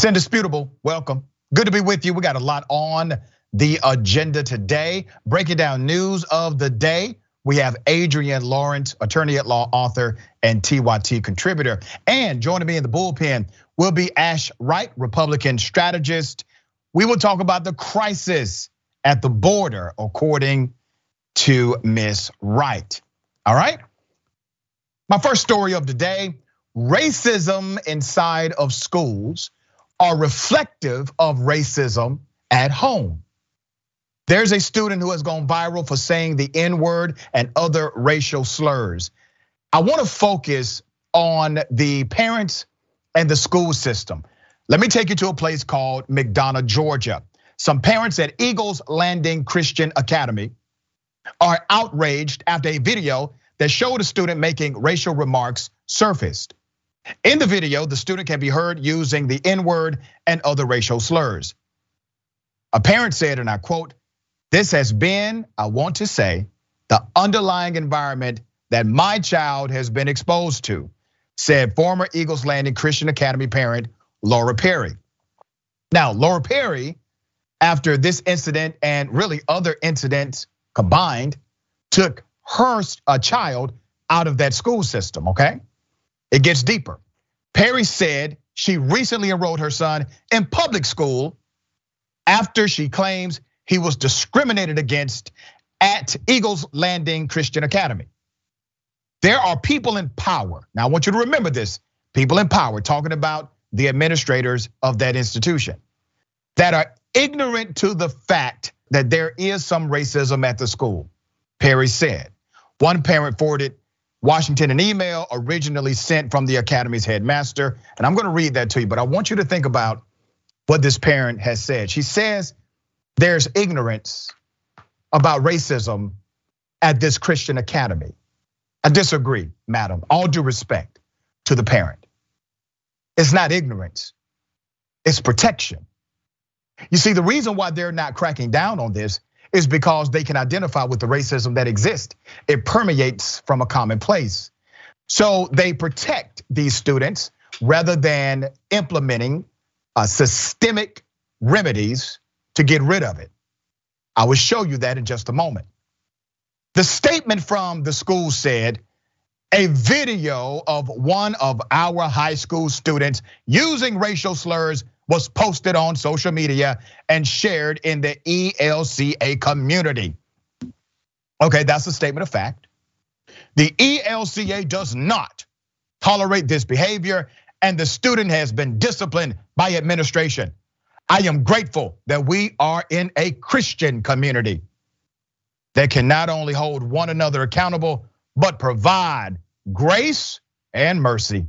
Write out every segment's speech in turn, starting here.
It's indisputable. Welcome. Good to be with you. We got a lot on the agenda today. Breaking down news of the day. We have Adrienne Lawrence, attorney at law, author, and TYT contributor. And joining me in the bullpen will be Ash Wright, Republican strategist. We will talk about the crisis at the border, according to Miss Wright. All right. My first story of the day racism inside of schools are reflective of racism at home. There's a student who has gone viral for saying the N word and other racial slurs. I want to focus on the parents and the school system. Let me take you to a place called McDonough, Georgia. Some parents at Eagles Landing Christian Academy are outraged after a video that showed a student making racial remarks surfaced. In the video, the student can be heard using the N word and other racial slurs. A parent said, and I quote, This has been, I want to say, the underlying environment that my child has been exposed to, said former Eagles Landing Christian Academy parent Laura Perry. Now, Laura Perry, after this incident and really other incidents combined, took her child out of that school system, okay? It gets deeper. Perry said she recently enrolled her son in public school after she claims he was discriminated against at Eagles Landing Christian Academy. There are people in power. Now, I want you to remember this people in power, talking about the administrators of that institution, that are ignorant to the fact that there is some racism at the school. Perry said. One parent forwarded Washington an email originally sent from the academy's headmaster. And I'm gonna read that to you, but I want you to think about what this parent has said. She says there's ignorance about racism at this Christian academy. I disagree, madam. All due respect to the parent. It's not ignorance, it's protection. You see, the reason why they're not cracking down on this is because they can identify with the racism that exists. It permeates from a common place. So they protect these students rather than implementing uh, systemic remedies to get rid of it. I will show you that in just a moment. The statement from the school said, a video of one of our high school students using racial slurs was posted on social media and shared in the ELCA community. Okay, that's a statement of fact. The ELCA does not tolerate this behavior, and the student has been disciplined by administration. I am grateful that we are in a Christian community that can not only hold one another accountable, but provide grace and mercy.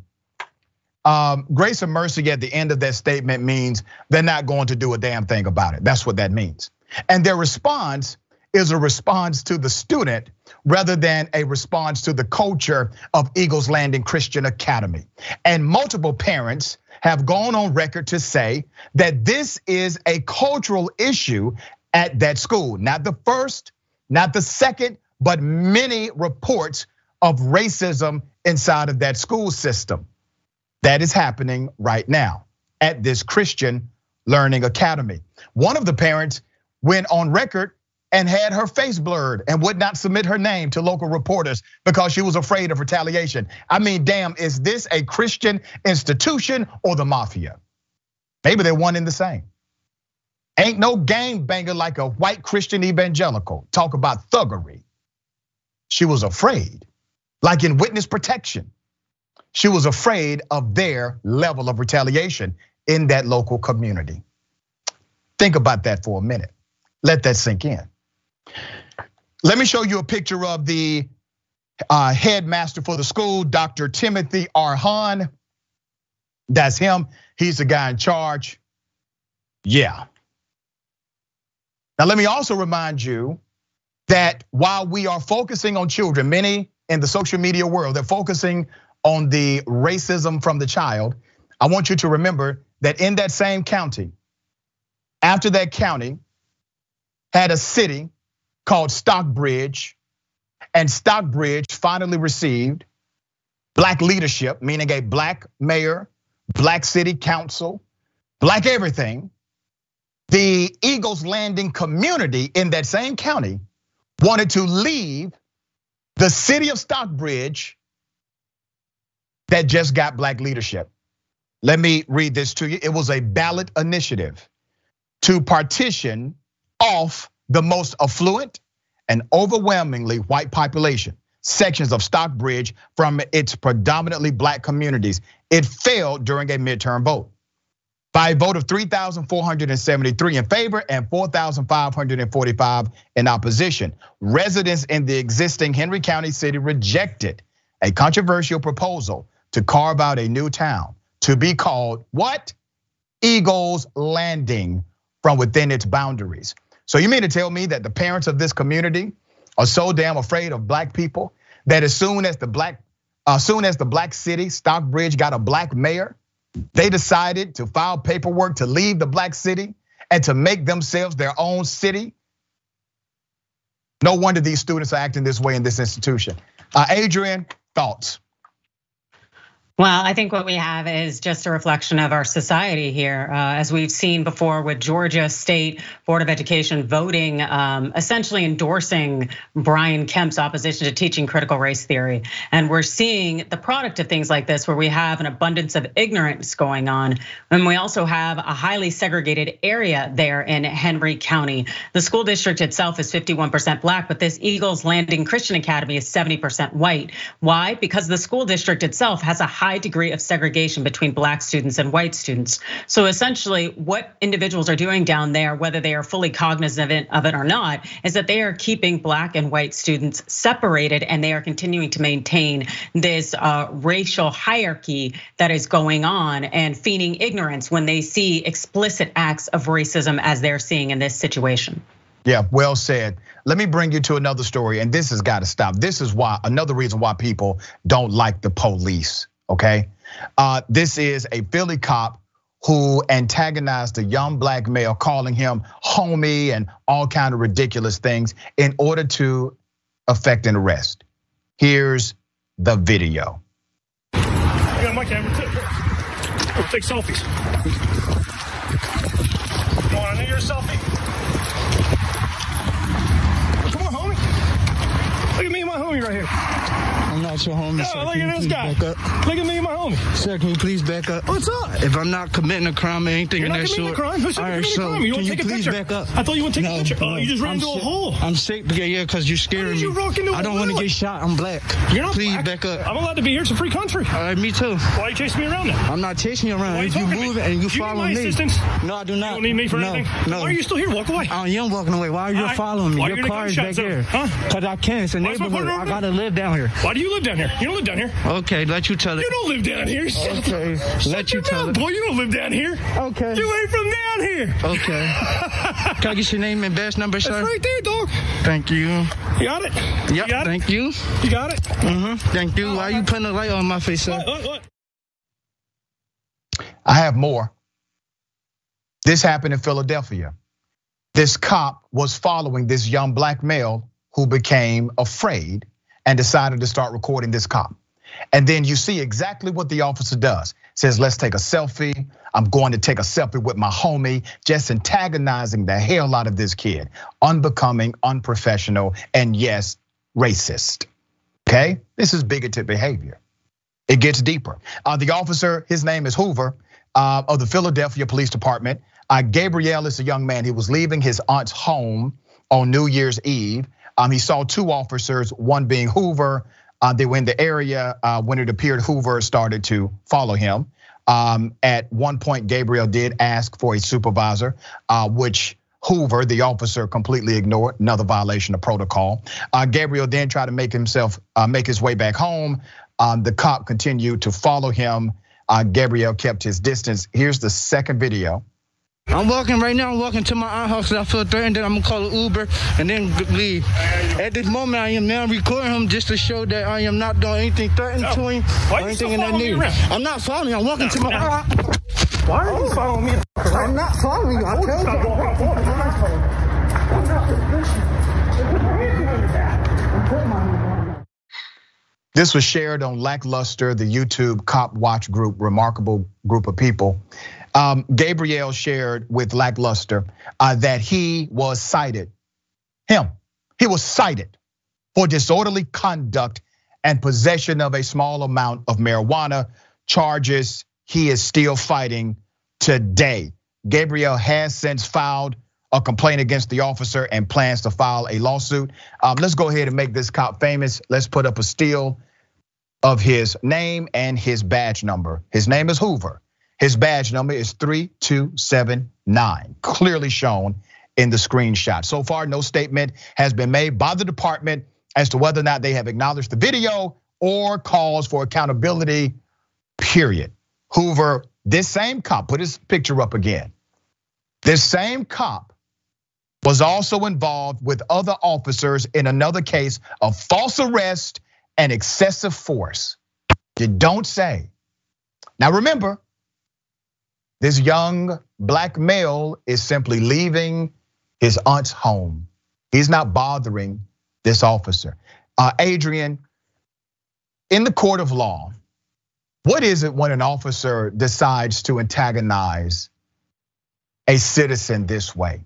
Um, grace and mercy at the end of that statement means they're not going to do a damn thing about it. That's what that means. And their response is a response to the student rather than a response to the culture of Eagles Landing Christian Academy. And multiple parents have gone on record to say that this is a cultural issue at that school. Not the first, not the second, but many reports of racism inside of that school system. That is happening right now at this Christian Learning Academy. One of the parents went on record and had her face blurred and would not submit her name to local reporters because she was afraid of retaliation. I mean, damn, is this a Christian institution or the mafia? Maybe they're one in the same. Ain't no gang banger like a white Christian evangelical. Talk about thuggery. She was afraid, like in witness protection. She was afraid of their level of retaliation in that local community. Think about that for a minute. Let that sink in. Let me show you a picture of the uh, headmaster for the school, Dr. Timothy R. Hahn. That's him. He's the guy in charge. Yeah. Now, let me also remind you that while we are focusing on children, many in the social media world, they're focusing on the racism from the child, I want you to remember that in that same county, after that county had a city called Stockbridge, and Stockbridge finally received black leadership, meaning a black mayor, black city council, Black everything, the Eagles Landing community in that same county wanted to leave the city of Stockbridge that just got black leadership. Let me read this to you. It was a ballot initiative to partition off the most affluent and overwhelmingly white population sections of Stockbridge from its predominantly black communities. It failed during a midterm vote. By a vote of 3,473 in favor and 4,545 in opposition, residents in the existing Henry County city rejected a controversial proposal to carve out a new town to be called what? Eagles Landing from within its boundaries. So you mean to tell me that the parents of this community are so damn afraid of black people that as soon as the black, as soon as the black city, Stockbridge, got a black mayor, they decided to file paperwork to leave the black city and to make themselves their own city. No wonder these students are acting this way in this institution. Uh, Adrienne, thoughts? Well, I think what we have is just a reflection of our society here. Uh, as we've seen before with Georgia State Board of Education voting, um, essentially endorsing Brian Kemp's opposition to teaching critical race theory. And we're seeing the product of things like this, where we have an abundance of ignorance going on. And we also have a highly segregated area there in Henry County. The school district itself is 51% black, but this Eagles Landing Christian Academy is 70% white. Why? Because the school district itself has a high high degree of segregation between black students and white students. So essentially, what individuals are doing down there, whether they are fully cognizant of it or not, is that they are keeping black and white students separated and they are continuing to maintain this uh, racial hierarchy that is going on and feigning ignorance when they see explicit acts of racism as they're seeing in this situation. Yeah, well said. Let me bring you to another story, and this has got to stop. This is why another reason why people don't like the police okay? Uh, this is a Philly cop who antagonized a young black male, calling him homie and all kind of ridiculous things in order to effect an arrest. Here's the video. I got my camera take selfies. You want to your selfie? Come on, homie. Look at me and my homie right here. Your homie. Oh, look at this guy. Look at me and my homie. Sir, can you please back up? What's up? If I'm not committing a crime or anything You're in that not committing a crime. Who said committing a crime? You want to take a picture? back up? I thought you want to take no, a picture. Oh, you just ran I'm into a hole. I'm sick. Yeah, yeah, because you're scaring me. You into I don't want to get shot. I'm black. You're not Please black. back up. I'm allowed to be here. It's a free country. All right, me too. Why are you chasing me around now? I'm not chasing you around. Why if you move and you follow me. Assistance? No, I do not. You don't need me for no, anything? No. Why are you still here? Walk away. Oh, I am walking away. Why are you following me? Your car is back there. Huh? Because I can't. It's a neighborhood. I gotta live down here. Why do you live down here? You don't live down here. Okay, let you tell it. You don't live down here. Okay, let you tell it. Boy, you don't live down here. Okay. You ain't from down here. Okay. Can I get your name and badge number, sir? That's right there, dog. Thank you. You got it? Yep, you got thank it? you. You got it? Mm-hmm. Thank you. Why are you putting a light on my face, sir? What, what, what? I have more. This happened in Philadelphia. This cop was following this young black male who became afraid and decided to start recording this cop. And then you see exactly what the officer does. Says, let's take a selfie. I'm going to take a selfie with my homie, just antagonizing the hell out of this kid. Unbecoming, unprofessional, and yes, racist. Okay? This is bigoted behavior. It gets deeper. Uh, the officer, his name is Hoover uh, of the Philadelphia Police Department. Uh, Gabriel is a young man. He was leaving his aunt's home on New Year's Eve. Um, he saw two officers, one being Hoover, uh, they were in the area uh, when it appeared Hoover started to follow him. Um, at one point, Gabriel did ask for a supervisor, uh, which Hoover, the officer, completely ignored. Another violation of protocol. Gabriel then tried to make himself make his way back home. Um, the cop continued to follow him. Gabriel kept his distance. Here's the second video. I'm walking right now. I'm walking to my aunt house. I feel threatened. Then I'm gonna call an Uber and then leave. At this moment, I am now recording him just to show that I am not doing anything threatening no. to him Why or anything in that nature. I'm not following you. I'm walking no, to my. No. Why are you oh. following me? I'm not following you. I told you. This was shared on Lackluster, the YouTube cop watch group, remarkable group of people. Um, Gabriel shared with Lackluster uh, that he was cited, him, he was cited for disorderly conduct and possession of a small amount of marijuana charges he is still fighting today. Gabriel has since filed a complaint against the officer and plans to file a lawsuit. Um, let's go ahead and make this cop famous. Let's put up a steal of his name and his badge number. His name is Hoover. His badge number is 3279, clearly shown in the screenshot. So far, no statement has been made by the department as to whether or not they have acknowledged the video or calls for accountability, period. Hoover, this same cop, put his picture up again. This same cop was also involved with other officers in another case of false arrest and excessive force. You don't say. Now remember, this young black male is simply leaving his aunt's home. He's not bothering this officer. Uh, Adrienne, in the court of law, what is it when an officer decides to antagonize a citizen this way?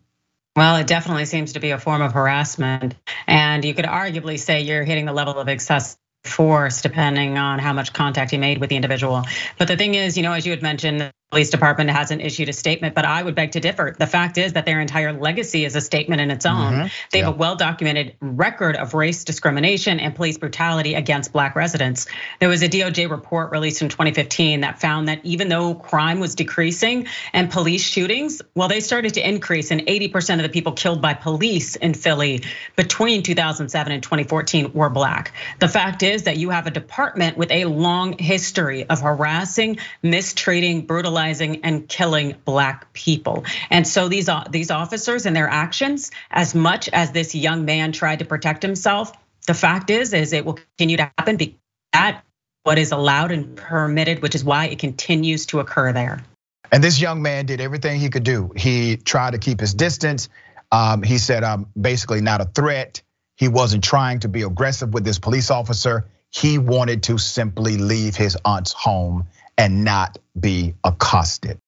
Well, it definitely seems to be a form of harassment. And you could arguably say you're hitting the level of excessive force depending on how much contact he made with the individual. But the thing is, you know, as you had mentioned, police department hasn't issued a statement, but I would beg to differ. The fact is that their entire legacy is a statement in its own. Mm-hmm. They have yeah. a well documented record of race discrimination and police brutality against black residents. There was a DOJ report released in 2015 that found that even though crime was decreasing and police shootings, well, they started to increase, and 80% of the people killed by police in Philly between 2007 and 2014 were black. The fact is that you have a department with a long history of harassing, mistreating, brutalizing and killing black people. And so these these officers and their actions, as much as this young man tried to protect himself, the fact is, is it will continue to happen because that what is allowed and permitted, which is why it continues to occur there. And this young man did everything he could do. He tried to keep his distance. Um, he said, "I'm basically not a threat." He wasn't trying to be aggressive with this police officer. He wanted to simply leave his aunt's home and not be accosted.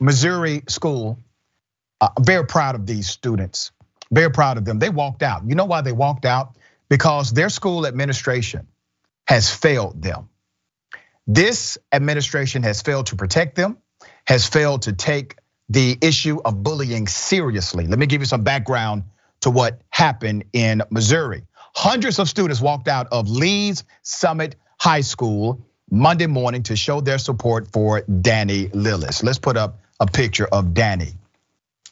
Missouri school, uh, very proud of these students, very proud of them. They walked out. You know why they walked out? Because their school administration has failed them. This administration has failed to protect them, has failed to take the issue of bullying seriously. Let me give you some background to what happened in Missouri. Hundreds of students walked out of Lee's Summit High School Monday morning to show their support for Danny Lillis. Let's put up a picture of Danny.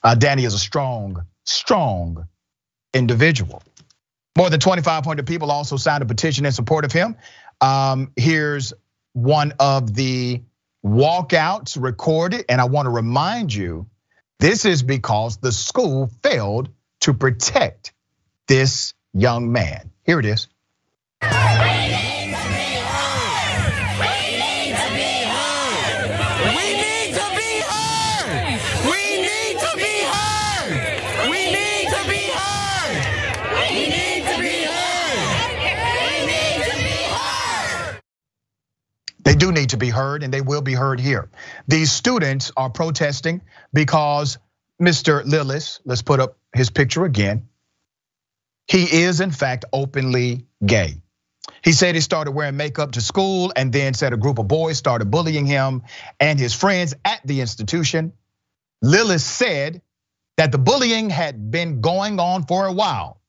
Uh, Danny is a strong, strong individual. More than 2,500 people also signed a petition in support of him. Um, here's one of the walkouts recorded, and I want to remind you this is because the school failed to protect this young man. Here it is. They do need to be heard and they will be heard here. These students are protesting because Mr. Lillis, let's put up his picture again, he is, in fact, openly gay. He said he started wearing makeup to school and then said a group of boys started bullying him and his friends at the institution. Lillis said that the bullying had been going on for a while.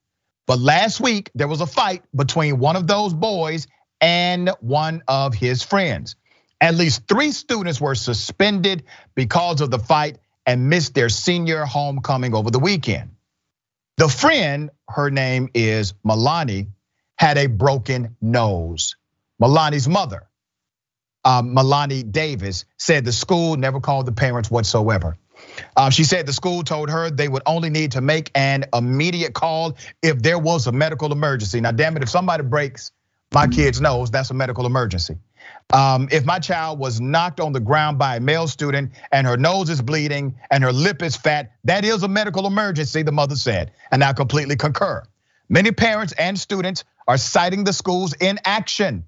But last week, there was a fight between one of those boys and one of his friends. At least three students were suspended because of the fight and missed their senior homecoming over the weekend. The friend, her name is Milani, had a broken nose. Milani's mother, um, Milani Davis, said the school never called the parents whatsoever. Uh, she said the school told her they would only need to make an immediate call if there was a medical emergency. Now, damn it, if somebody breaks my kid's nose, that's a medical emergency. Um, if my child was knocked on the ground by a male student and her nose is bleeding and her lip is fat, that is a medical emergency, the mother said, and I completely concur. Many parents and students are citing the school's inaction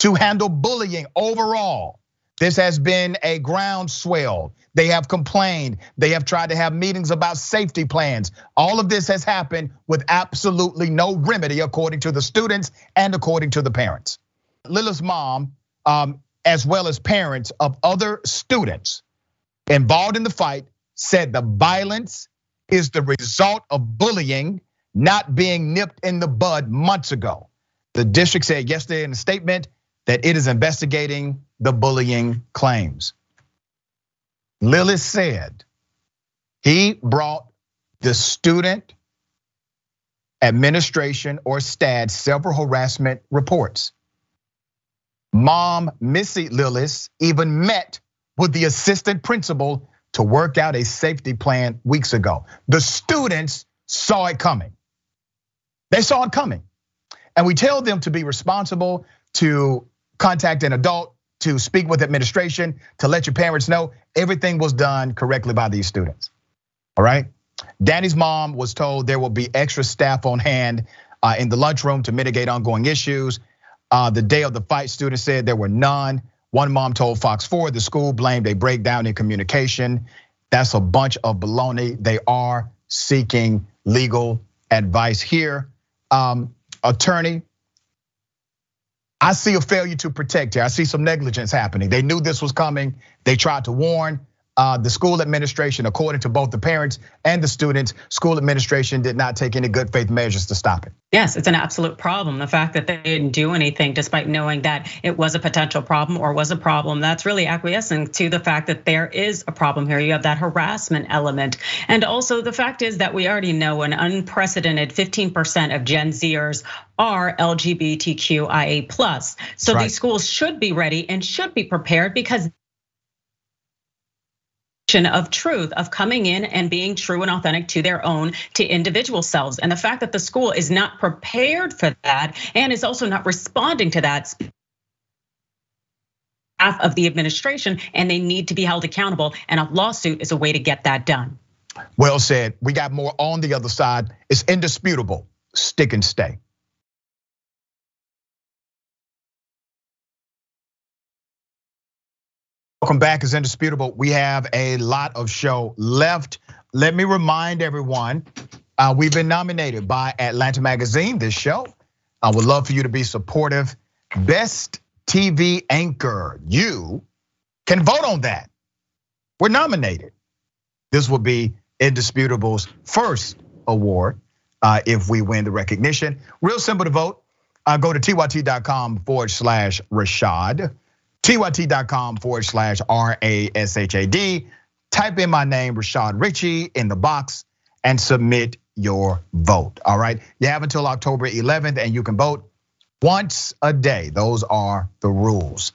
to handle bullying overall. This has been a groundswell. They have complained. They have tried to have meetings about safety plans. All of this has happened with absolutely no remedy, according to the students and according to the parents. Lillis's mom, um, as well as parents of other students involved in the fight, said the violence is the result of bullying not being nipped in the bud months ago. The district said yesterday in a statement that it is investigating the bullying claims. Lillis said he brought the student administration or STAD several harassment reports. Mom, Missy Lillis, even met with the assistant principal to work out a safety plan weeks ago. The students saw it coming. They saw it coming. And we tell them to be responsible, to contact an adult, to speak with administration, to let your parents know everything was done correctly by these students. All right. Danny's mom was told there will be extra staff on hand uh, in the lunchroom to mitigate ongoing issues. Uh, the day of the fight, students said there were none. One mom told Fox 4 the school blamed a breakdown in communication. That's a bunch of baloney. They are seeking legal advice here. Um, attorney I see a failure to protect here. I see some negligence happening. They knew this was coming. They tried to warn. Uh, the school administration, according to both the parents and the students, school administration did not take any good faith measures to stop it. Yes, it's an absolute problem. The fact that they didn't do anything despite knowing that it was a potential problem or was a problem, that's really acquiescing to the fact that there is a problem here. You have that harassment element. And also the fact is that we already know an unprecedented 15% of Gen Zers are LGBTQIA+. So right. these schools should be ready and should be prepared because of truth of coming in and being true and authentic to their own to individual selves. And the fact that the school is not prepared for that and is also not responding to that of the administration and they need to be held accountable and a lawsuit is a way to get that done. Well said. We got more on the other side. It's indisputable. Stick and stay Welcome back. It's indisputable. We have a lot of show left. Let me remind everyone, uh, we've been nominated by Atlanta Magazine. This show, I would love for you to be supportive. Best TV anchor. You can vote on that. We're nominated. This will be Indisputable's first award uh, if we win the recognition. Real simple to vote. Uh, go to tyt.com forward slash Rashad tyt.com forward slash R A S H A D. Type in my name, Rashad Richey, in the box and submit your vote. All right. You have until October 11th and you can vote once a day. Those are the rules.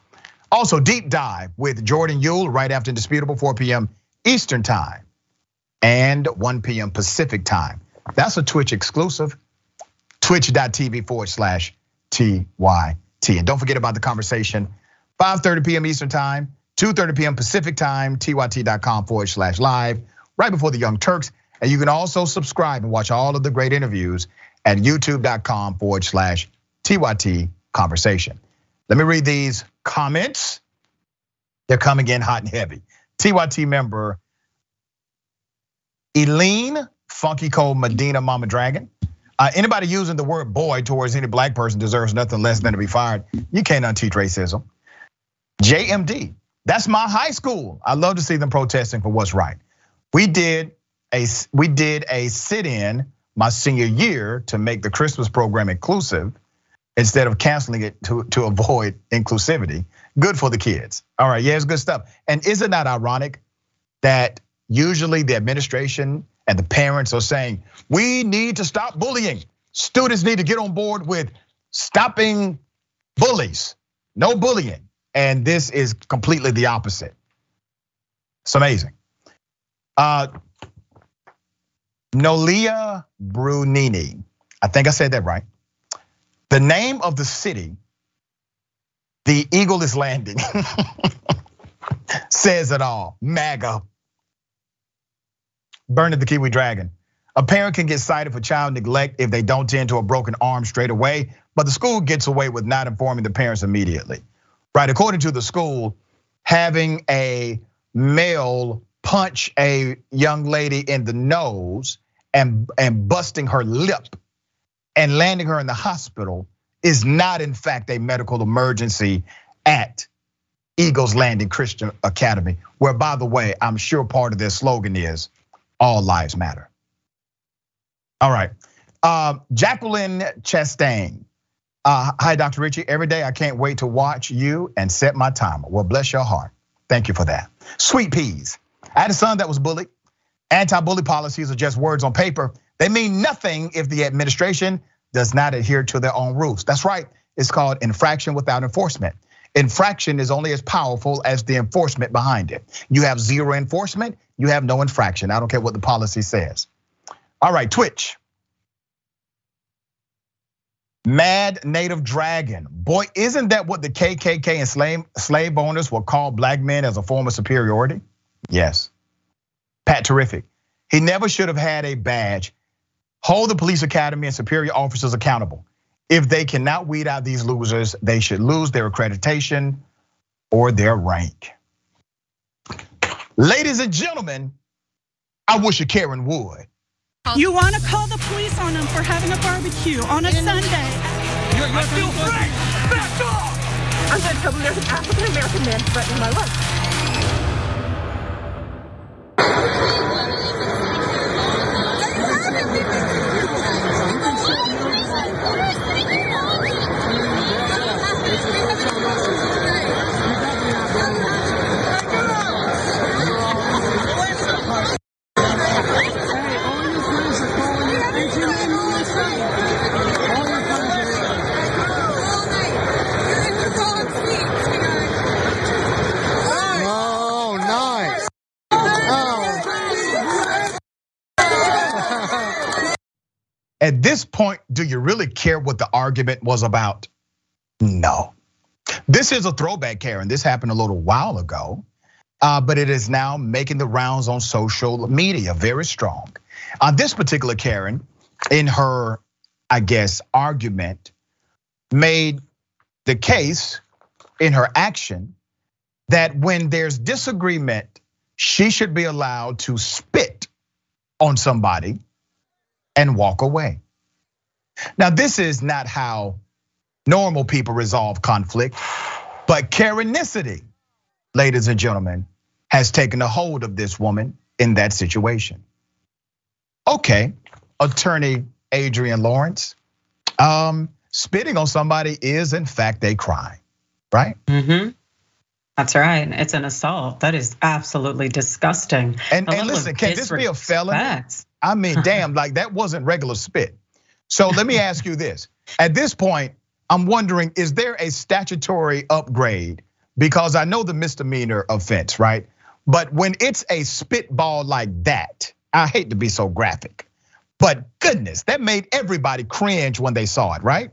Also, deep dive with Jordan Uhl right after Indisputable, 4 p.m. Eastern Time and 1 p.m. Pacific Time. That's a Twitch exclusive. Twitch.tv forward slash TYT. And don't forget about the conversation 5:30 p.m. Eastern Time, 2:30 p.m. Pacific Time, tyt.com forward slash live, right before the Young Turks. And you can also subscribe and watch all of the great interviews at youtube.com forward slash TYT conversation. Let me read these comments. They're coming in hot and heavy. TYT member Eileen Funky Cold Medina Mama Dragon. Uh, anybody using the word boy towards any black person deserves nothing less than to be fired. You can't unteach racism. JMD, that's my high school. I love to see them protesting for what's right. We did a we did a sit-in my senior year to make the Christmas program inclusive instead of canceling it to, to avoid inclusivity. Good for the kids. All right, yeah, it's good stuff. And isn't that ironic that usually the administration and the parents are saying, we need to stop bullying. Students need to get on board with stopping bullies, no bullying. And this is completely the opposite. It's amazing. Uh, Nolia Brunini, I think I said that right. The name of the city, the eagle is landing, says it all. MAGA. Bernard the Kiwi Dragon. A parent can get cited for child neglect if they don't tend to a broken arm straight away, but the school gets away with not informing the parents immediately, right? According to the school, having a male punch a young lady in the nose and, and busting her lip and landing her in the hospital is not, in fact, a medical emergency at Eagles Landing Christian Academy, where, by the way, I'm sure part of their slogan is all lives matter. All right. Uh, Jacqueline Chastain. Uh, hi, Dr. Richey. Every day I can't wait to watch you and set my timer. Well, bless your heart. Thank you for that. Sweet peas. I had a son that was bullied. Anti bully policies are just words on paper. They mean nothing if the administration does not adhere to their own rules. That's right. It's called infraction without enforcement. Infraction is only as powerful as the enforcement behind it. You have zero enforcement, you have no infraction. I don't care what the policy says. All right, Twitch. Mad Native Dragon. Boy, isn't that what the KKK and slave, slave owners will call black men as a form of superiority? Yes. Pat Terrific. He never should have had a badge. Hold the police academy and superior officers accountable. If they cannot weed out these losers, they should lose their accreditation or their rank. Ladies and gentlemen, I wish a Karen would. Oh. You want to call the police on them for having a barbecue on a Sunday? You're, you're I feel free. Back off! I'm going to tell them there's an African American man threatening my life. Argument was about? No. This is a throwback, Karen. This happened a little while ago, uh, but it is now making the rounds on social media very strong. On this particular Karen, in her, I guess, argument, made the case in her action that when there's disagreement, she should be allowed to spit on somebody and walk away. Now, this is not how normal people resolve conflict, but Karenicity, ladies and gentlemen, has taken a hold of this woman in that situation. Okay, attorney Adrienne Lawrence, um, spitting on somebody is in fact a crime, right? Mm-hmm. That's right. It's an assault. That is absolutely disgusting. And, and listen, can this be a felony? I mean, damn, like that wasn't regular spit. So let me ask you this. At this point, I'm wondering, is there a statutory upgrade? Because I know the misdemeanor offense, right? But when it's a spitball like that, I hate to be so graphic, but goodness, that made everybody cringe when they saw it, right?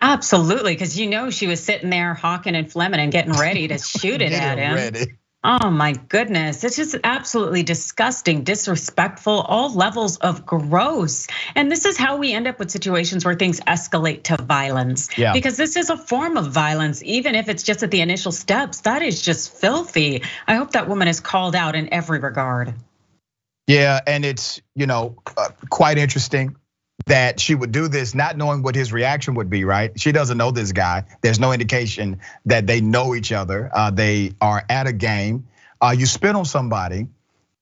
Absolutely, because you know she was sitting there hawking and flemming and getting ready to shoot it at him. Ready. Oh my goodness. It's just absolutely disgusting, disrespectful, all levels of gross. And this is how we end up with situations where things escalate to violence. Yeah. Because this is a form of violence, even if it's just at the initial steps. That is just filthy. I hope that woman is called out in every regard. Yeah, and it's, you know, uh, quite interesting that she would do this not knowing what his reaction would be, right? She doesn't know this guy. There's no indication that they know each other. Uh, they are at a game. Uh, you spit on somebody.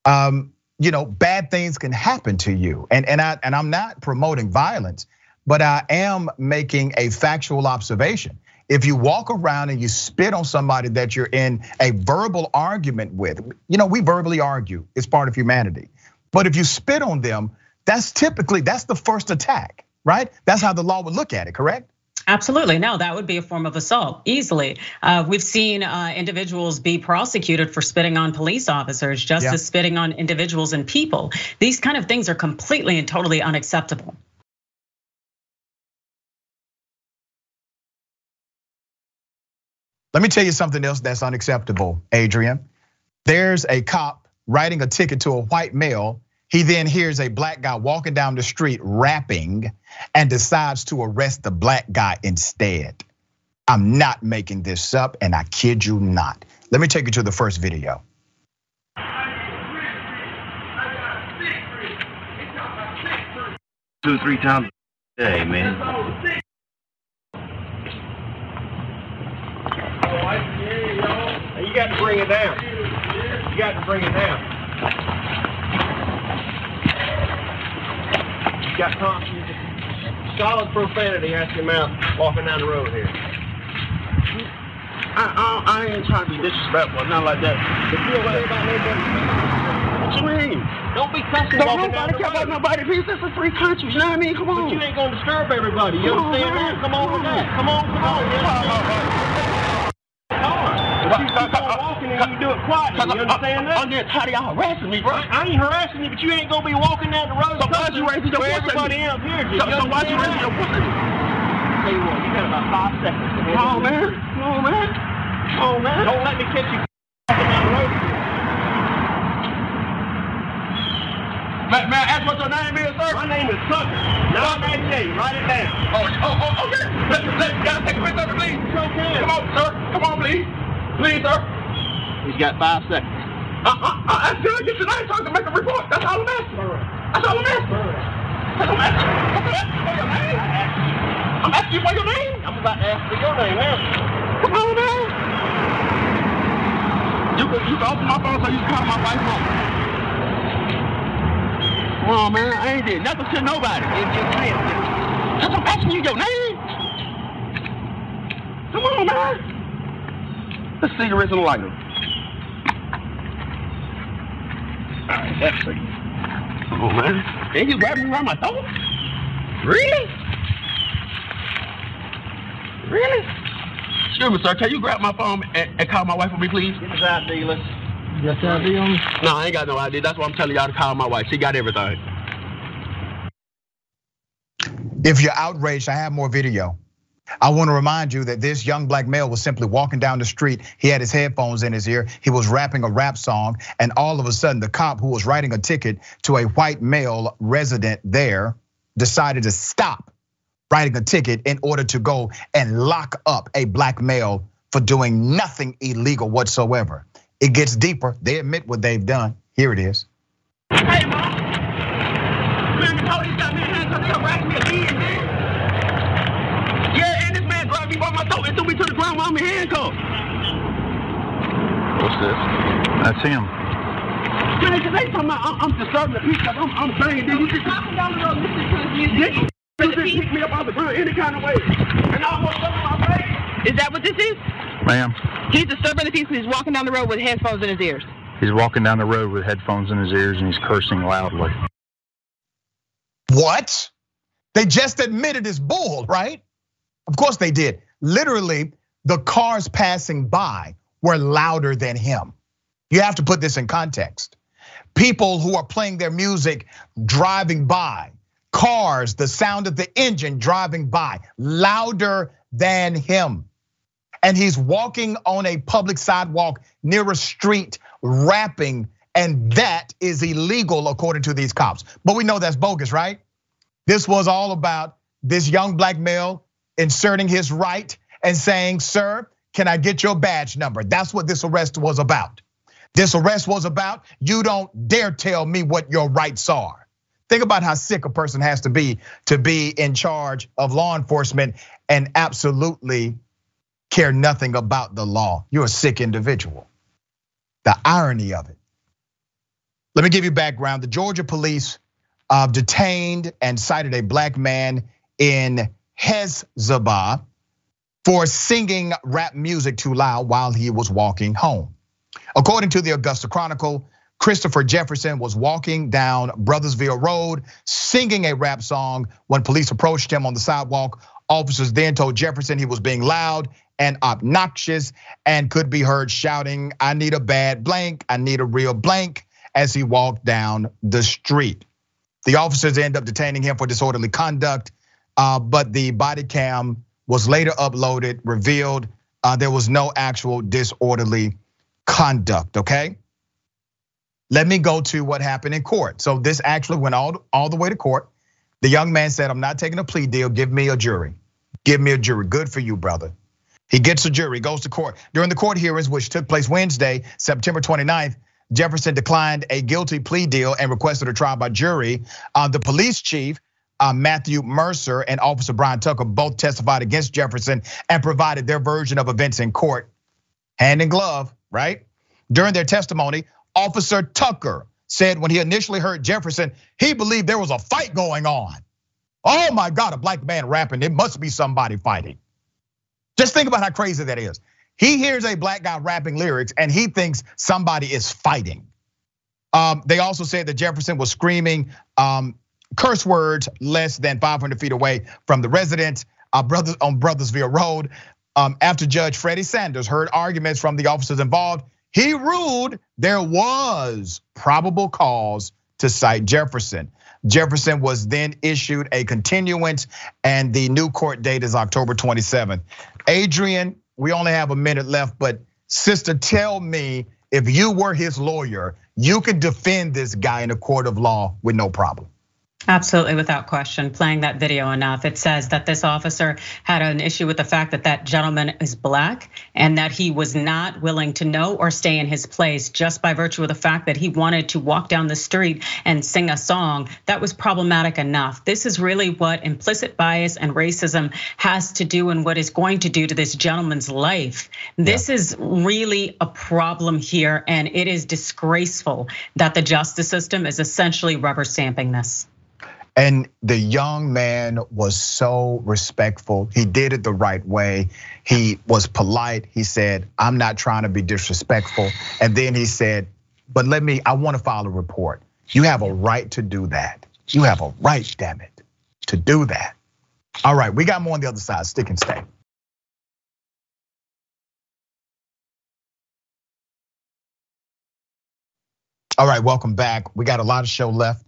Um, you know, bad things can happen to you. And and I and I'm not promoting violence, but I am making a factual observation. If you walk around and you spit on somebody that you're in a verbal argument with, you know, we verbally argue. It's part of humanity. But if you spit on them, that's typically that's the first attack, right? That's how the law would look at it, correct? Absolutely. No, that would be a form of assault easily. Uh, we've seen uh, individuals be prosecuted for spitting on police officers, just yeah. as spitting on individuals and people. These kind of things are completely and totally unacceptable. Let me tell you something else that's unacceptable, Adrienne. There's a cop writing a ticket to a white male He then hears a black guy walking down the street rapping and decides to arrest the black guy instead. I'm not making this up, and I kid you not. Let me take you to the first video. Two, three times a day, man. You got to bring it down. You got to bring it down. Got constant, solid profanity out your mouth walking down the road here. I, I, I ain't trying to be disrespectful, nothing like that. If you don't about nobody, what you mean? Don't be cussing Don't walking down nobody the care about road. nobody. Peace. It's a free country. You know what I mean? Come But on. you ain't gonna disturb everybody. You Come on, understand man. that? Come on with that. Come on, come on. You understand? But you keep walking and you do it quietly. You understand that? I'm getting tired of y'all harassing me, bro. I ain't harassing you, but you ain't gonna be walking down the road. So why'd you raise your voice everybody else here. So, so why'd you raise your voice? Tell you what, you got about five seconds. Come on, man. Come on, man. Come on, man. Don't let me catch you walking down the road. Man, man, ask what your name is, sir. My name is Tucker. 998. Write it down. Oh, oh, oh, okay. Let, let, gotta take a picture, please. Sure can. Come on, sir. Come on, please. Please, sir. He's got five seconds. I, I, I asked you to get your name so I can make a report. That's all I'm asking. That's all I'm asking. That's all I'm asking. I'm asking for your name. I'm asking you for your name. I'm about to ask for your name now. Come on, man. You can, you can open my phone so you can call my wife home. Come on, man. I ain't did nothing to nobody. It's just clear. Cause I'm asking you your name. Come on, man. The cigarettes and lighter. Alright, that's it. Come on, man. And you grabbing me around my throat? Really? Really? Excuse me, sir. Can you grab my phone and, and call my wife for me, please? Get his ID, let's. Yes, ID on me? No, I ain't got no ID. That's why I'm telling y'all to call my wife. She got everything. If you're outraged, I have more video. I want to remind you that this young black male was simply walking down the street. He had his headphones in his ear. He was rapping a rap song. And all of a sudden, the cop who was writing a ticket to a white male resident there decided to stop writing a ticket in order to go and lock up a black male for doing nothing illegal whatsoever. It gets deeper. They admit what they've done. Here it is. Hey, mom. Man, the police got me in. They me again, man. Yeah, and this man grabbed me by my throat and threw me to the ground while I'm in handcuffs. What's this? That's him. Man, cause they talking about I'm, I'm disturbing the peace. Cause I'm, I'm saying, did you just walking down the road listening to his music? You just pick me up out the ground any kind of way, and I almost fell on my face. Is that what this is? Ma'am, He's disturbing the peace because he's walking down the road with headphones in his ears. he's walking down the road with headphones in his ears and he's cursing loudly. What? They just admitted it's bull, right? Of course they did. Literally, the cars passing by were louder than him. You have to put this in context. People who are playing their music driving by, cars, the sound of the engine driving by, louder than him. And he's walking on a public sidewalk near a street, rapping, and that is illegal according to these cops. But we know that's bogus, right? This was all about this young black male inserting his right and saying, Sir, can I get your badge number? That's what this arrest was about. This arrest was about you don't dare tell me what your rights are. Think about how sick a person has to be to be in charge of law enforcement and absolutely care nothing about the law. You're a sick individual. The irony of it. Let me give you background. The Georgia police uh, detained and cited a black man in Hephzibah for singing rap music too loud while he was walking home. According to the Augusta Chronicle, Christopher Jefferson was walking down Brothersville Road singing a rap song when police approached him on the sidewalk. Officers then told Jefferson he was being loud and obnoxious and could be heard shouting, I need a bad blank, I need a real blank, as he walked down the street. The officers end up detaining him for disorderly conduct, but the body cam was later uploaded, revealed there was no actual disorderly conduct, okay? let me go to what happened in court. So this actually went all, all the way to court. The young man said, I'm not taking a plea deal. Give me a jury. Give me a jury. Good for you, brother. He gets a jury, goes to court. During the court hearings, which took place Wednesday, September 29th, Jefferson declined a guilty plea deal and requested a trial by jury. Uh, the police chief, uh, Matthew Mercer, and Officer Brian Tucker both testified against Jefferson and provided their version of events in court, hand in glove, right? During their testimony, Officer Tucker said when he initially heard Jefferson, he believed there was a fight going on. Oh my God, a black man rapping, it must be somebody fighting. Just think about how crazy that is. He hears a black guy rapping lyrics and he thinks somebody is fighting. Um, they also said that Jefferson was screaming um, curse words less than 500 feet away from the residence uh, on Brothersville Road. Um, after Judge Freddie Sanders heard arguments from the officers involved, he ruled there was probable cause to cite Jefferson. Jefferson was then issued a continuance, and the new court date is October 27th. Adrienne, we only have a minute left, but sister, tell me if you were his lawyer, you could defend this guy in a court of law with no problem. Absolutely, without question. Playing that video enough, it says that this officer had an issue with the fact that that gentleman is black and that he was not willing to know or stay in his place just by virtue of the fact that he wanted to walk down the street and sing a song. That was problematic enough. This is really what implicit bias and racism has to do and what is going to do to this gentleman's life. This yeah. is really a problem here, and it is disgraceful that the justice system is essentially rubber stamping this. And the young man was so respectful. He did it the right way. He was polite. He said, I'm not trying to be disrespectful. And then he said, But let me, I want to file a report. You have a right to do that. You have a right, damn it, to do that. All right, we got more on the other side. Stick and stay. All right, welcome back. We got a lot of show left.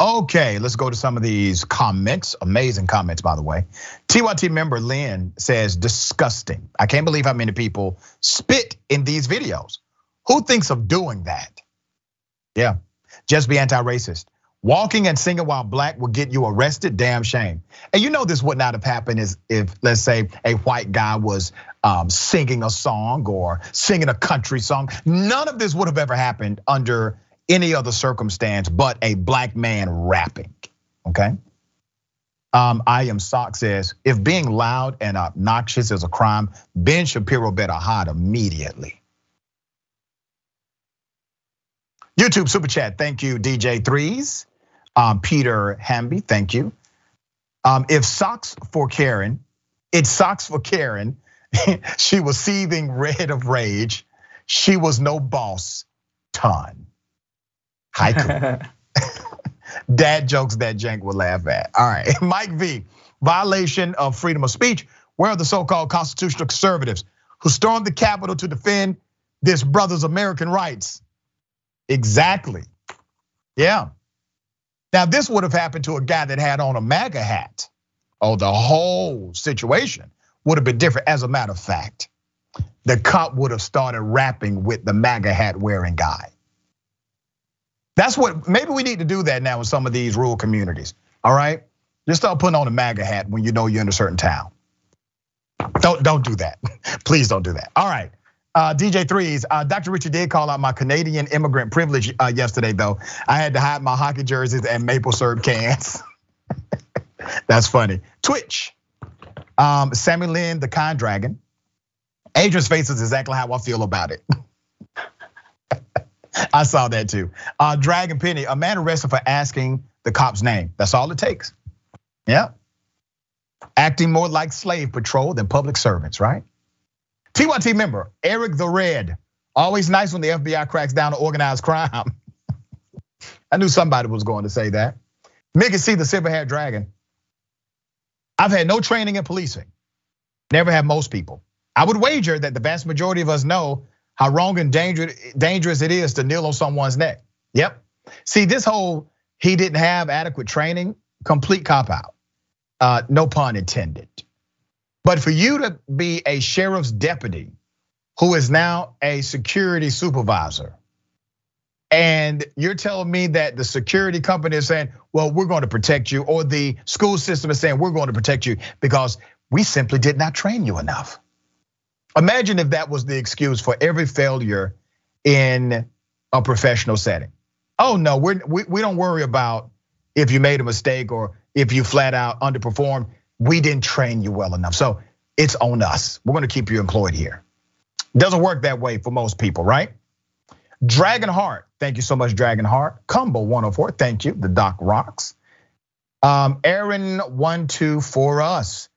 Okay, let's go to some of these comments. Amazing comments, by the way. TYT member Lynn says, disgusting. I can't believe how many people spit in these videos. Who thinks of doing that? Yeah, just be anti racist. Walking and singing while black will get you arrested, damn shame. And you know this would not have happened is if, let's say, a white guy was um, singing a song or singing a country song. None of this would have ever happened under any other circumstance but a black man rapping. Okay. Um, I am sock says if being loud and obnoxious is a crime, Ben Shapiro better hide immediately. YouTube super chat, thank you, DJ Threes. Um, Peter Hamby, thank you. Um, if socks for Karen, it's socks for Karen. she was seething red of rage. She was no boss. Ton. Haiku. Dad jokes that Cenk will laugh at. All right, Mike V. Violation of freedom of speech. Where are the so-called constitutional conservatives who stormed the Capitol to defend this brother's American rights? Exactly. Yeah. Now this would have happened to a guy that had on a MAGA hat. Oh, the whole situation would have been different. As a matter of fact, the cop would have started rapping with the MAGA hat wearing guy. That's what maybe we need to do that now in some of these rural communities. All right, just start putting on a MAGA hat when you know you're in a certain town. Don't don't do that. Please don't do that. All right. Uh, DJ threes, uh, Dr. Richard did call out my Canadian immigrant privilege uh, yesterday, though. I had to hide my hockey jerseys and maple syrup cans. That's funny. Twitch, um, Sammy Lynn, the Con Dragon. Adrienne's face is exactly how I feel about it. I saw that too. Uh, Dragon Penny, a man arrested for asking the cop's name. That's all it takes. Yeah. Acting more like slave patrol than public servants, right? TYT member, Eric the Red. Always nice when the FBI cracks down on organized crime. I knew somebody was going to say that. Mickey C, the silver haired dragon. I've had no training in policing. Never have most people. I would wager that the vast majority of us know how wrong and dangerous it is to kneel on someone's neck. Yep. See, this whole he didn't have adequate training, complete cop out. Uh, no pun intended. But for you to be a sheriff's deputy who is now a security supervisor, And you're telling me that the security company is saying, well, we're going to protect you, or the school system is saying, we're going to protect you because we simply did not train you enough. Imagine if that was the excuse for every failure in a professional setting. Oh no, we're, we we don't worry about if you made a mistake or if you flat out underperformed. We didn't train you well enough, so it's on us. We're going to keep you employed here. Doesn't work that way for most people, right? Dragon Heart, thank you so much, Dragon Heart. Combo 104, thank you. The Doc rocks. Um, Aaron one two for us.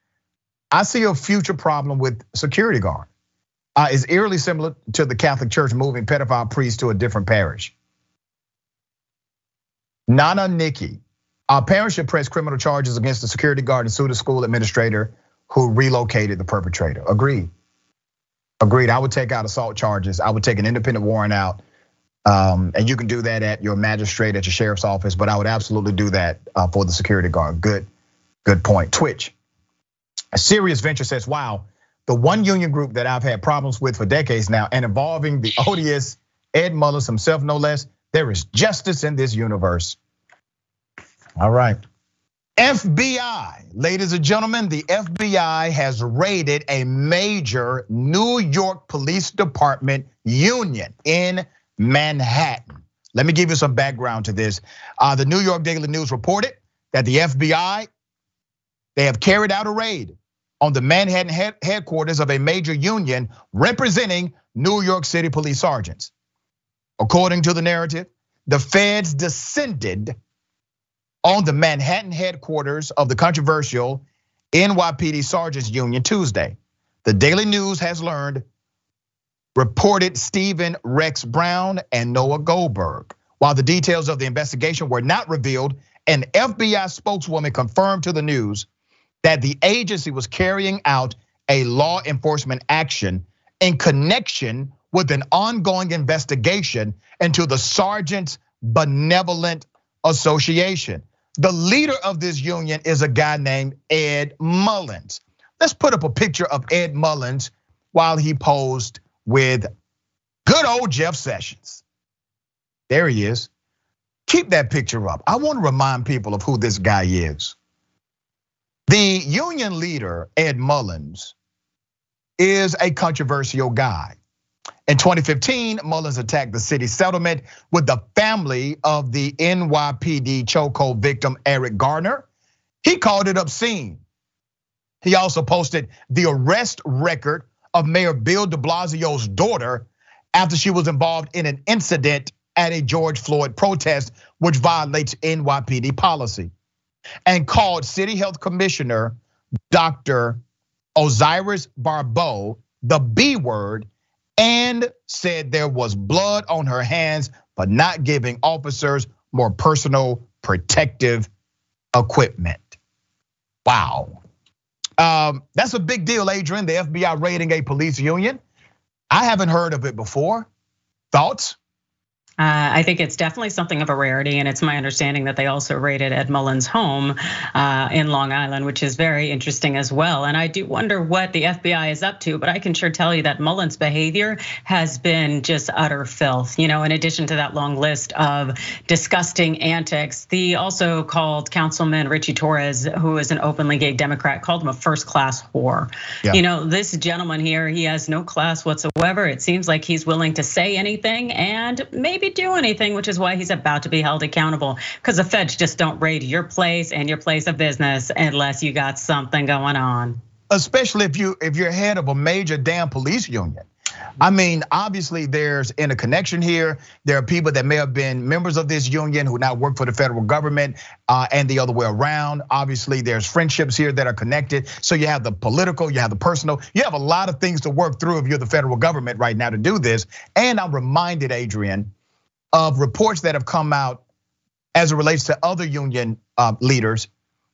I see a future problem with security guard. Uh, eerily similar to the Catholic Church moving pedophile priests to a different parish. Nana Nikki, our parents should press criminal charges against the security guard and sue the school administrator who relocated the perpetrator. Agreed. Agreed. I would take out assault charges. I would take an independent warrant out. Um, and you can do that at your magistrate, at your sheriff's office, but I would absolutely do that uh, for the security guard. Good, good point. Twitch. A serious venture says, wow, the one union group that I've had problems with for decades now and involving the odious Ed Mullins himself, no less, there is justice in this universe. All right. FBI, ladies and gentlemen, the FBI has raided a major New York Police Department union in Manhattan. Let me give you some background to this. Uh, the New York Daily News reported that the FBI they have carried out a raid on the Manhattan headquarters of a major union representing New York City police sergeants. According to the narrative, the feds descended on the Manhattan headquarters of the controversial NYPD Sergeants Union Tuesday. The Daily News has learned, reported Stephen Rex Brown and Noah Goldberg. While the details of the investigation were not revealed, an FBI spokeswoman confirmed to the news that the agency was carrying out a law enforcement action in connection with an ongoing investigation into the Sergeants Benevolent Association. The leader of this union is a guy named Ed Mullins. Let's put up a picture of Ed Mullins while he posed with good old Jeff Sessions. There he is. Keep that picture up. I want to remind people of who this guy is. The union leader, Ed Mullins, is a controversial guy. In 2015, Mullins attacked the city settlement with the family of the NYPD chokehold victim, Eric Garner. He called it obscene. He also posted the arrest record of Mayor Bill de Blasio's daughter after she was involved in an incident at a George Floyd protest, which violates NYPD policy, and called City Health Commissioner Dr. Oxiris Barbot the B word and said there was blood on her hands for not giving officers more personal protective equipment. Wow. Um, that's a big deal, Adrienne. The FBI raiding a police union. I haven't heard of it before. Thoughts? Uh, I think it's definitely something of a rarity, and it's my understanding that they also raided Ed Mullins' home uh, in Long Island, which is very interesting as well. And I do wonder what the FBI is up to, but I can sure tell you that Mullins' behavior has been just utter filth. You know, in addition to that long list of disgusting antics, the also called Councilman Richie Torres, who is an openly gay Democrat, called him a first-class whore. Yeah. You know, this gentleman here, he has no class whatsoever. It seems like he's willing to say anything and maybe do anything, which is why he's about to be held accountable. Because the feds just don't raid your place and your place of business unless you got something going on. Especially if you if you're head of a major damn police union. I mean, obviously there's in a connection here. There are people that may have been members of this union who now work for the federal government uh, and the other way around. Obviously, there's friendships here that are connected. So you have the political, you have the personal, you have a lot of things to work through if you're the federal government right now to do this. And I'm reminded, Adrienne, of reports that have come out as it relates to other union uh, leaders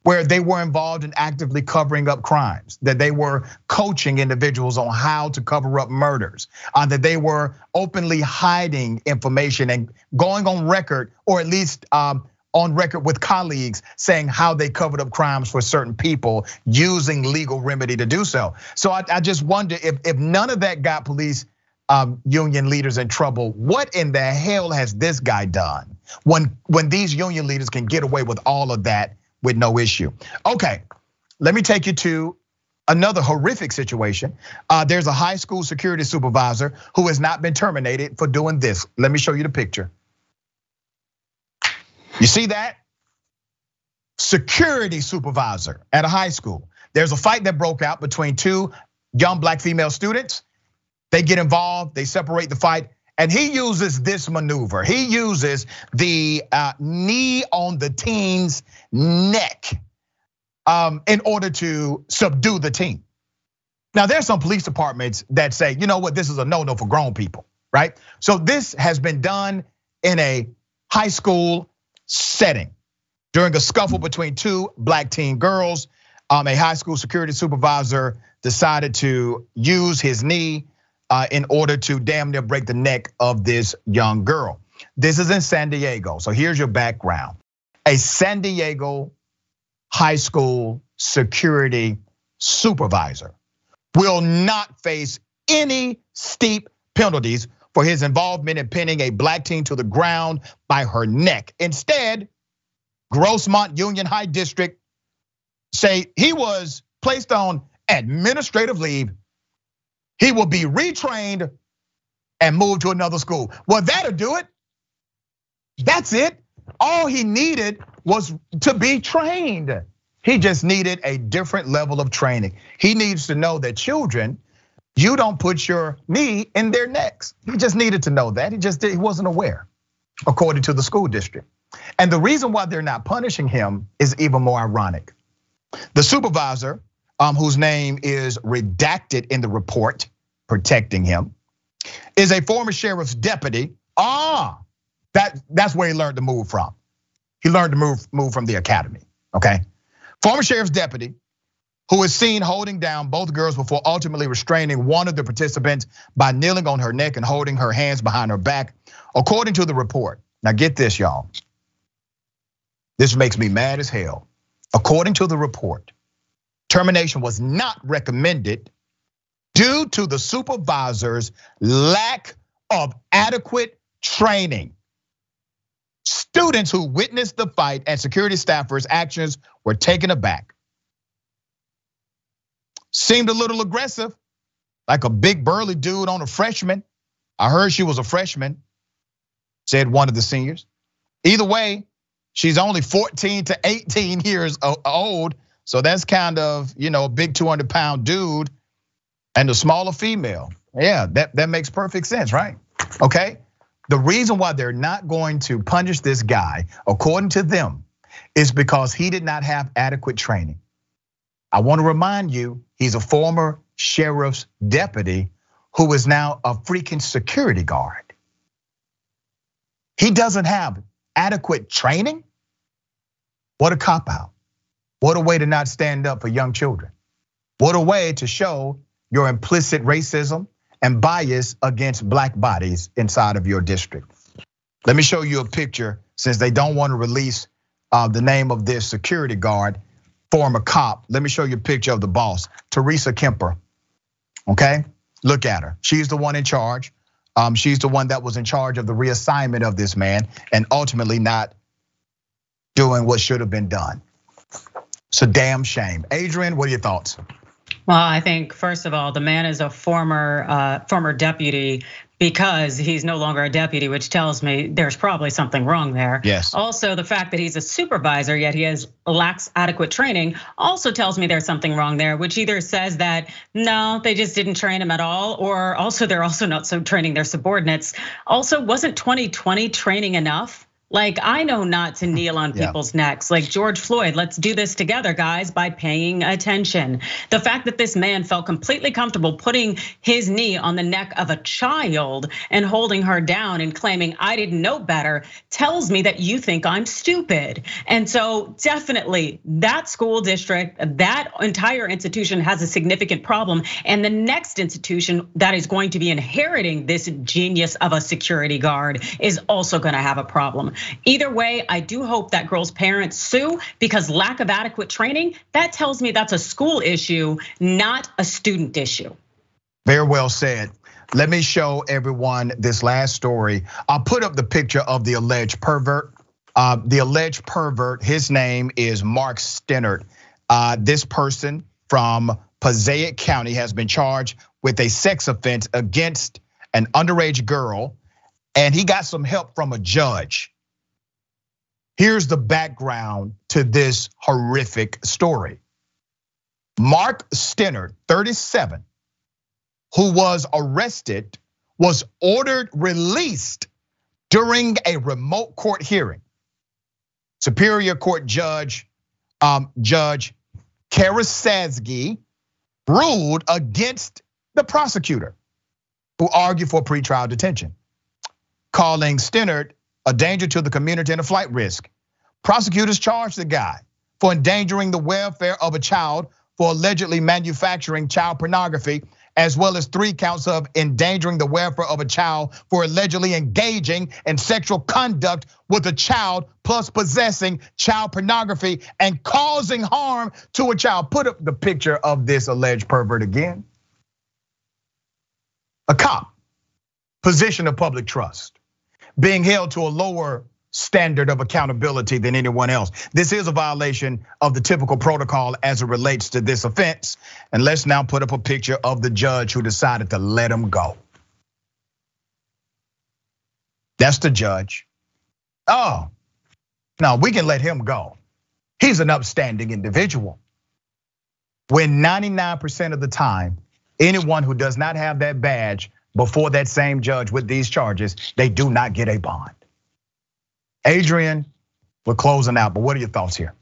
where they were involved in actively covering up crimes, that they were coaching individuals on how to cover up murders, uh, that they were openly hiding information and going on record, or at least um, on record with colleagues saying how they covered up crimes for certain people using legal remedy to do so. So I, just wonder if, if none of that got police um, union leaders in trouble. What in the hell has this guy done when when these union leaders can get away with all of that with no issue? Okay, let me take you to another horrific situation. Uh, there's a high school security supervisor who has not been terminated for doing this. Let me show you the picture. You see that? Security supervisor at a high school. There's a fight that broke out between two young black female students. They get involved, they separate the fight, and he uses this maneuver. He uses the uh, knee on the teen's neck um, in order to subdue the teen. Now, there's some police departments that say, you know what, this is a no no for grown people, right? So this has been done in a high school setting during a scuffle between two black teen girls. Um, a high school security supervisor decided to use his knee Uh, in order to damn near break the neck of this young girl. This is in San Diego. So here's your background. A San Diego high school security supervisor will not face any steep penalties for his involvement in pinning a black teen to the ground by her neck. Instead, Grossmont Union High District say he was placed on administrative leave. He will be retrained and moved to another school. Well, that'll do it. That's it. All he needed was to be trained. He just needed a different level of training. He needs to know that children, you don't put your knee in their necks. He just needed to know that. He just he wasn't aware, according to the school district. And the reason why they're not punishing him is even more ironic. The supervisor, um, whose name is redacted in the report protecting him, is a former sheriff's deputy. Ah, that, that's where he learned to move from. He learned to move, move from the academy, okay? Former sheriff's deputy who is seen holding down both girls before ultimately restraining one of the participants by kneeling on her neck and holding her hands behind her back. According to the report, now get this, y'all. This makes me mad as hell. According to the report, termination was not recommended due to the supervisor's lack of adequate training. Students who witnessed the fight and security staffers' actions were taken aback. Seemed a little aggressive, like a big burly dude on a freshman. I heard she was a freshman, said one of the seniors. Either way, she's only 14 to 18 years old. So that's kind of, you know, a big 200 pound dude and a smaller female. Yeah, that, that makes perfect sense, right? Okay. The reason why they're not going to punish this guy, according to them, is because he did not have adequate training. I want to remind you, he's a former sheriff's deputy who is now a freaking security guard. He doesn't have adequate training. What a cop out. What a way to not stand up for young children. What a way to show your implicit racism and bias against black bodies inside of your district. Let me show you a picture since they don't want to release uh, the name of this security guard, former cop. Let me show you a picture of the boss, Theresa Kemper. Okay, look at her. She's the one in charge. Um, she's the one that was in charge of the reassignment of this man and ultimately not doing what should have been done. It's a damn shame. Adrienne, what are your thoughts? Well, I think first of all, the man is a former uh, former deputy because he's no longer a deputy, which tells me there's probably something wrong there. Yes. Also, the fact that he's a supervisor yet he has lacks adequate training also tells me there's something wrong there, which either says that no, they just didn't train him at all, or also they're also not so training their subordinates. Also, wasn't 2020 training enough? Like, I know not to kneel on people's yeah. necks. Like George Floyd, let's do this together, guys, by paying attention. The fact that this man felt completely comfortable putting his knee on the neck of a child and holding her down and claiming, I didn't know better, tells me that you think I'm stupid. And so, definitely, that school district, that entire institution has a significant problem. And the next institution that is going to be inheriting this genius of a security guard is also gonna have a problem. Either way, I do hope that girls' parents sue because lack of adequate training, that tells me that's a school issue, not a student issue. Very well said. let me show everyone this last story. I'll put up the picture of the alleged pervert. Uh, the alleged pervert, his name is Mark Stennard. Uh, this person from Passaic County has been charged with a sex offense against an underage girl, and he got some help from a judge. Here's the background to this horrific story. Mark Stennard, 37, who was arrested, was ordered released during a remote court hearing. Superior Court Judge um, Judge Karasadzky ruled against the prosecutor who argued for pretrial detention, calling Stennard a danger to the community and a flight risk. Prosecutors charged the guy for endangering the welfare of a child for allegedly manufacturing child pornography, as well as three counts of endangering the welfare of a child for allegedly engaging in sexual conduct with a child, plus possessing child pornography and causing harm to a child. Put up the picture of this alleged pervert again. A cop, position of public trust, being held to a lower standard of accountability than anyone else. This is a violation of the typical protocol as it relates to this offense. And let's now put up a picture of the judge who decided to let him go. That's the judge. Oh, no, we can let him go. He's an upstanding individual. When 99% of the time, anyone who does not have that badge before that same judge with these charges, they do not get a bond. Adrienne, we're closing out, but what are your thoughts here?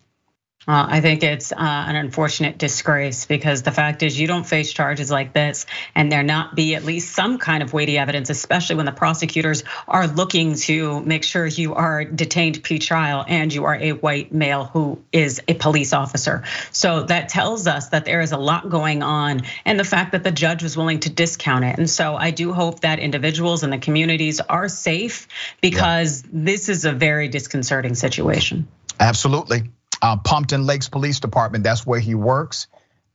Uh, I think it's uh, an unfortunate disgrace because the fact is you don't face charges like this and there not be at least some kind of weighty evidence, especially when the prosecutors are looking to make sure you are detained pre-trial and you are a white male who is a police officer. So that tells us that there is a lot going on and the fact that the judge was willing to discount it. And so I do hope that individuals and the communities are safe because yeah. this is a very disconcerting situation. Absolutely Pompton Lakes Police Department. That's where he works.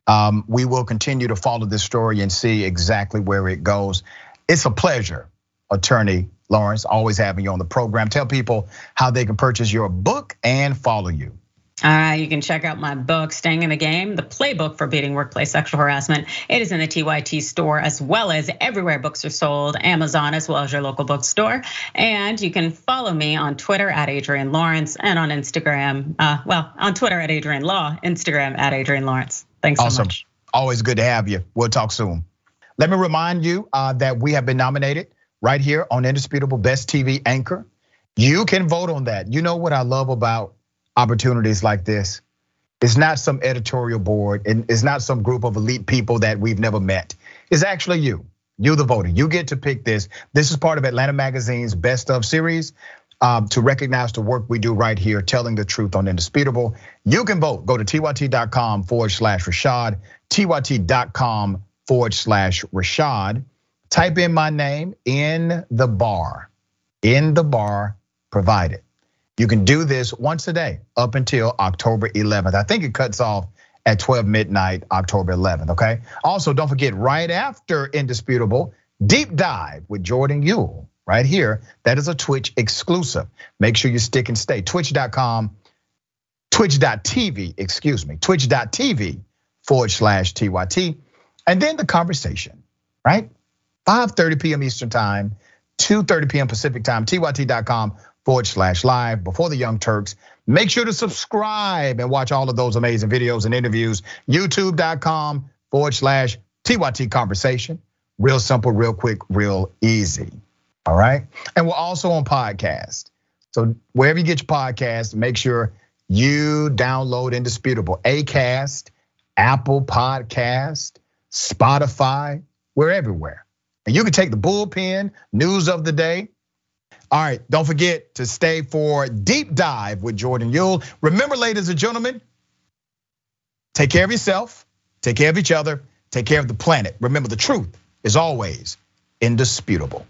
Um, we will continue to follow this story and see exactly where it goes. It's a pleasure, Attorney Lawrence, always having you on the program. Tell people how they can purchase your book and follow you. All right, you can check out my book, Staying in the Game, the playbook for beating workplace sexual harassment. It is in the TYT store as well as everywhere books are sold, Amazon as well as your local bookstore. And you can follow me on Twitter at Adrienne Lawrence and on Instagram, uh, well, on Twitter at Adrienne Law, Instagram at Adrienne Lawrence. Thanks so awesome. much. Always good to have you. We'll talk soon. Let me remind you uh, that we have been nominated right here on Indisputable Best TV Anchor. You can vote on that. You know what I love about opportunities like this. It's not some editorial board, and it's not some group of elite people that we've never met. It's actually you. You, the voter. You get to pick this. This is part of Atlanta Magazine's Best of series. Um, to recognize the work we do right here, telling the truth on Indisputable. You can vote. Go to tyt.com forward slash Rashad, tyt.com forward slash Rashad. Type in my name in the bar, in the bar provided. You can do this once a day up until October 11th. I think it cuts off at 12 midnight, October 11th, okay? Also, don't forget, right after Indisputable, Deep Dive with Jordan Uhl, right here. That is a Twitch exclusive. Make sure you stick and stay. Twitch.com, twitch.tv, excuse me, twitch.tv forward slash TYT. And then the conversation, right? 5:30 p.m. Eastern Time, 2:30 p.m. Pacific Time, TYT.com forward slash live before the Young Turks. Make sure to subscribe and watch all of those amazing videos and interviews. YouTube.com forward slash TYT conversation. Real simple, real quick, real easy. All right. And we're also on podcast. So wherever you get your podcast, make sure you download Indisputable, Acast, Apple Podcast, Spotify, we're everywhere. And you can take the bullpen, news of the day, all right, don't forget to stay for Deep Dive with Jordan Uhl. Remember, ladies and gentlemen, take care of yourself, take care of each other, take care of the planet. Remember, the truth is always indisputable.